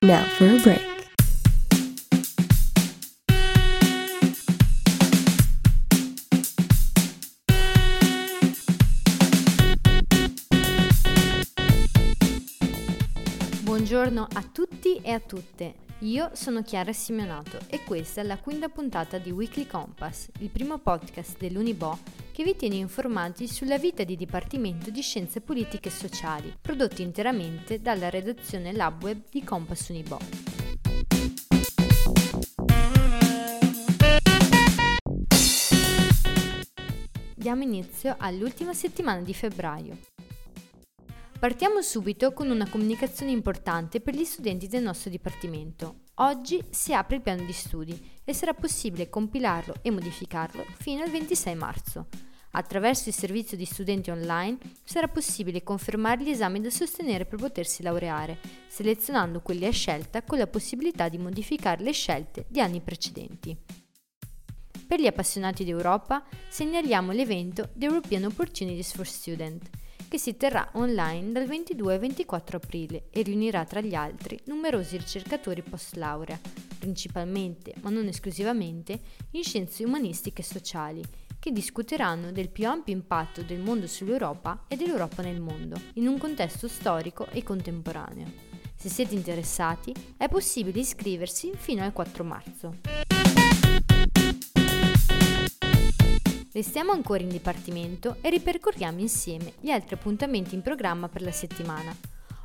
Now for a break. Buongiorno a tutti e a tutte. Io sono Chiara Simeonato e questa è la quinta puntata di Weekly Compass, il primo podcast dell'Unibo che vi tiene informati sulla vita di Dipartimento di Scienze Politiche e Sociali, prodotto interamente dalla redazione LabWeb di Compass Unibo. Diamo inizio all'ultima settimana di febbraio. Partiamo subito con una comunicazione importante per gli studenti del nostro dipartimento. Oggi si apre il piano di studi e sarà possibile compilarlo e modificarlo fino al 26 marzo. Attraverso il servizio di studenti online sarà possibile confermare gli esami da sostenere per potersi laureare, selezionando quelli a scelta con la possibilità di modificare le scelte di anni precedenti. Per gli appassionati d'Europa segnaliamo l'evento The European Opportunities for Students che si terrà online dal 22 al 24 aprile e riunirà tra gli altri numerosi ricercatori post laurea, principalmente, ma non esclusivamente, in scienze umanistiche e sociali, che discuteranno del più ampio impatto del mondo sull'Europa e dell'Europa nel mondo, in un contesto storico e contemporaneo. Se siete interessati, è possibile iscriversi fino al 4 marzo. Restiamo ancora in dipartimento e ripercorriamo insieme gli altri appuntamenti in programma per la settimana.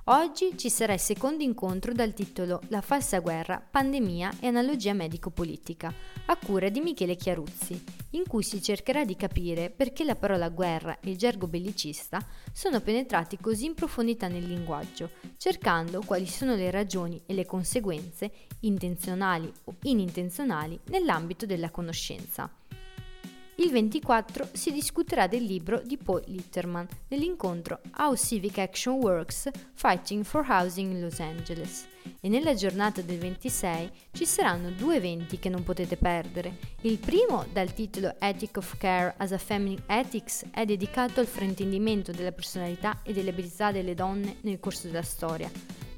Oggi ci sarà il secondo incontro dal titolo La falsa guerra, pandemia e analogia medico-politica, a cura di Michele Chiaruzzi, in cui si cercherà di capire perché la parola guerra e il gergo bellicista sono penetrati così in profondità nel linguaggio, cercando quali sono le ragioni e le conseguenze, intenzionali o inintenzionali, nell'ambito della conoscenza. Il 24 si discuterà del libro di Paul Litterman nell'incontro How Civic Action Works Fighting for Housing in Los Angeles e nella giornata del 26 ci saranno due eventi che non potete perdere. Il primo, dal titolo Ethic of Care as a Feminine Ethics, è dedicato al fraintendimento della personalità e delle abilità delle donne nel corso della storia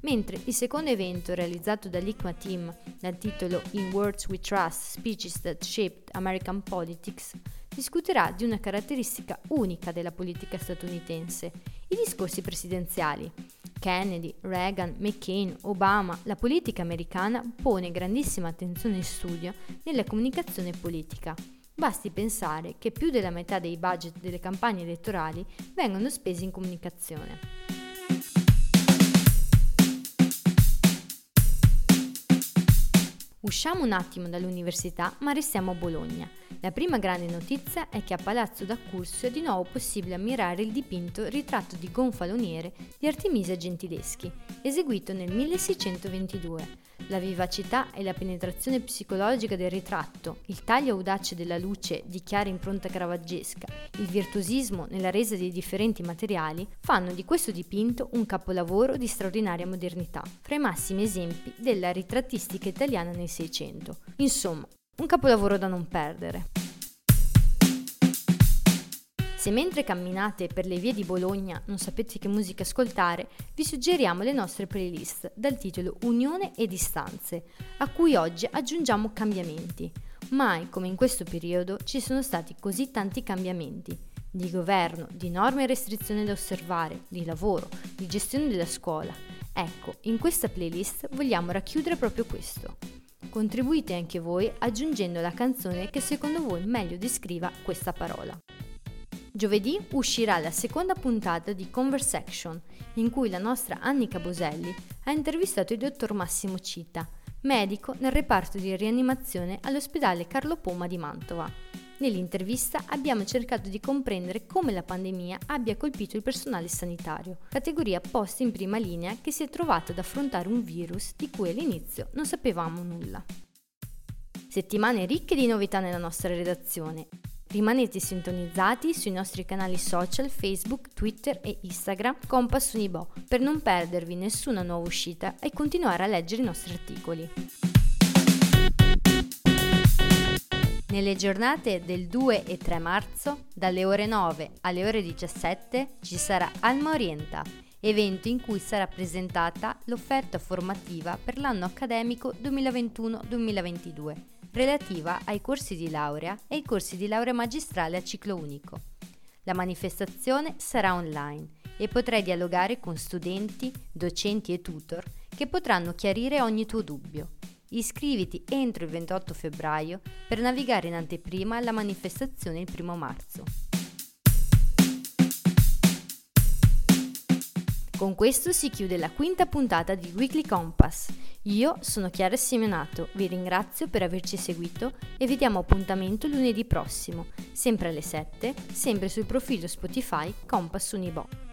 mentre il secondo evento realizzato dall'ICMA Team dal titolo In Words We Trust, Speeches That Shaped American Politics discuterà di una caratteristica unica della politica statunitense, i discorsi presidenziali. Kennedy, Reagan, McCain, Obama, la politica americana pone grandissima attenzione e studio nella comunicazione politica. Basti pensare che più della metà dei budget delle campagne elettorali vengono spesi in comunicazione. Usciamo un attimo dall'università ma restiamo a Bologna. La prima grande notizia è che a Palazzo d'Accursio è di nuovo possibile ammirare il dipinto Ritratto di gonfaloniere di Artemisia Gentileschi, eseguito nel 1622. La vivacità e la penetrazione psicologica del ritratto, il taglio audace della luce di chiara impronta caravaggesca, il virtuosismo nella resa dei differenti materiali fanno di questo dipinto un capolavoro di straordinaria modernità, fra i massimi esempi della ritrattistica italiana nel Seicento. Insomma, un capolavoro da non perdere. Se mentre camminate per le vie di Bologna non sapete che musica ascoltare, vi suggeriamo le nostre playlist dal titolo Unione e Distanze, a cui oggi aggiungiamo cambiamenti. Mai come in questo periodo ci sono stati così tanti cambiamenti di governo, di norme e restrizioni da osservare, di lavoro, di gestione della scuola. Ecco, in questa playlist vogliamo racchiudere proprio questo. Contribuite anche voi aggiungendo la canzone che secondo voi meglio descriva questa parola. Giovedì uscirà la seconda puntata di Conversation, in cui la nostra Annika Boselli ha intervistato il dottor Massimo Cita, medico nel reparto di rianimazione all'ospedale Carlo Poma di Mantova. Nell'intervista abbiamo cercato di comprendere come la pandemia abbia colpito il personale sanitario, categoria posta in prima linea che si è trovata ad affrontare un virus di cui all'inizio non sapevamo nulla. Settimane ricche di novità nella nostra redazione Rimanete sintonizzati sui nostri canali social Facebook, Twitter e Instagram Compass Unibo per non perdervi nessuna nuova uscita e continuare a leggere i nostri articoli. Nelle giornate del 2 e 3 marzo, dalle ore 9 alle ore 17, ci sarà Alma Orienta evento in cui sarà presentata l'offerta formativa per l'anno accademico 2021-2022, relativa ai corsi di laurea e ai corsi di laurea magistrale a ciclo unico. La manifestazione sarà online e potrai dialogare con studenti, docenti e tutor che potranno chiarire ogni tuo dubbio. Iscriviti entro il 28 febbraio per navigare in anteprima alla manifestazione il 1 marzo. Con questo si chiude la quinta puntata di Weekly Compass. Io sono Chiara Simenato, vi ringrazio per averci seguito e vi diamo appuntamento lunedì prossimo, sempre alle 7, sempre sul profilo Spotify Compass Unibo.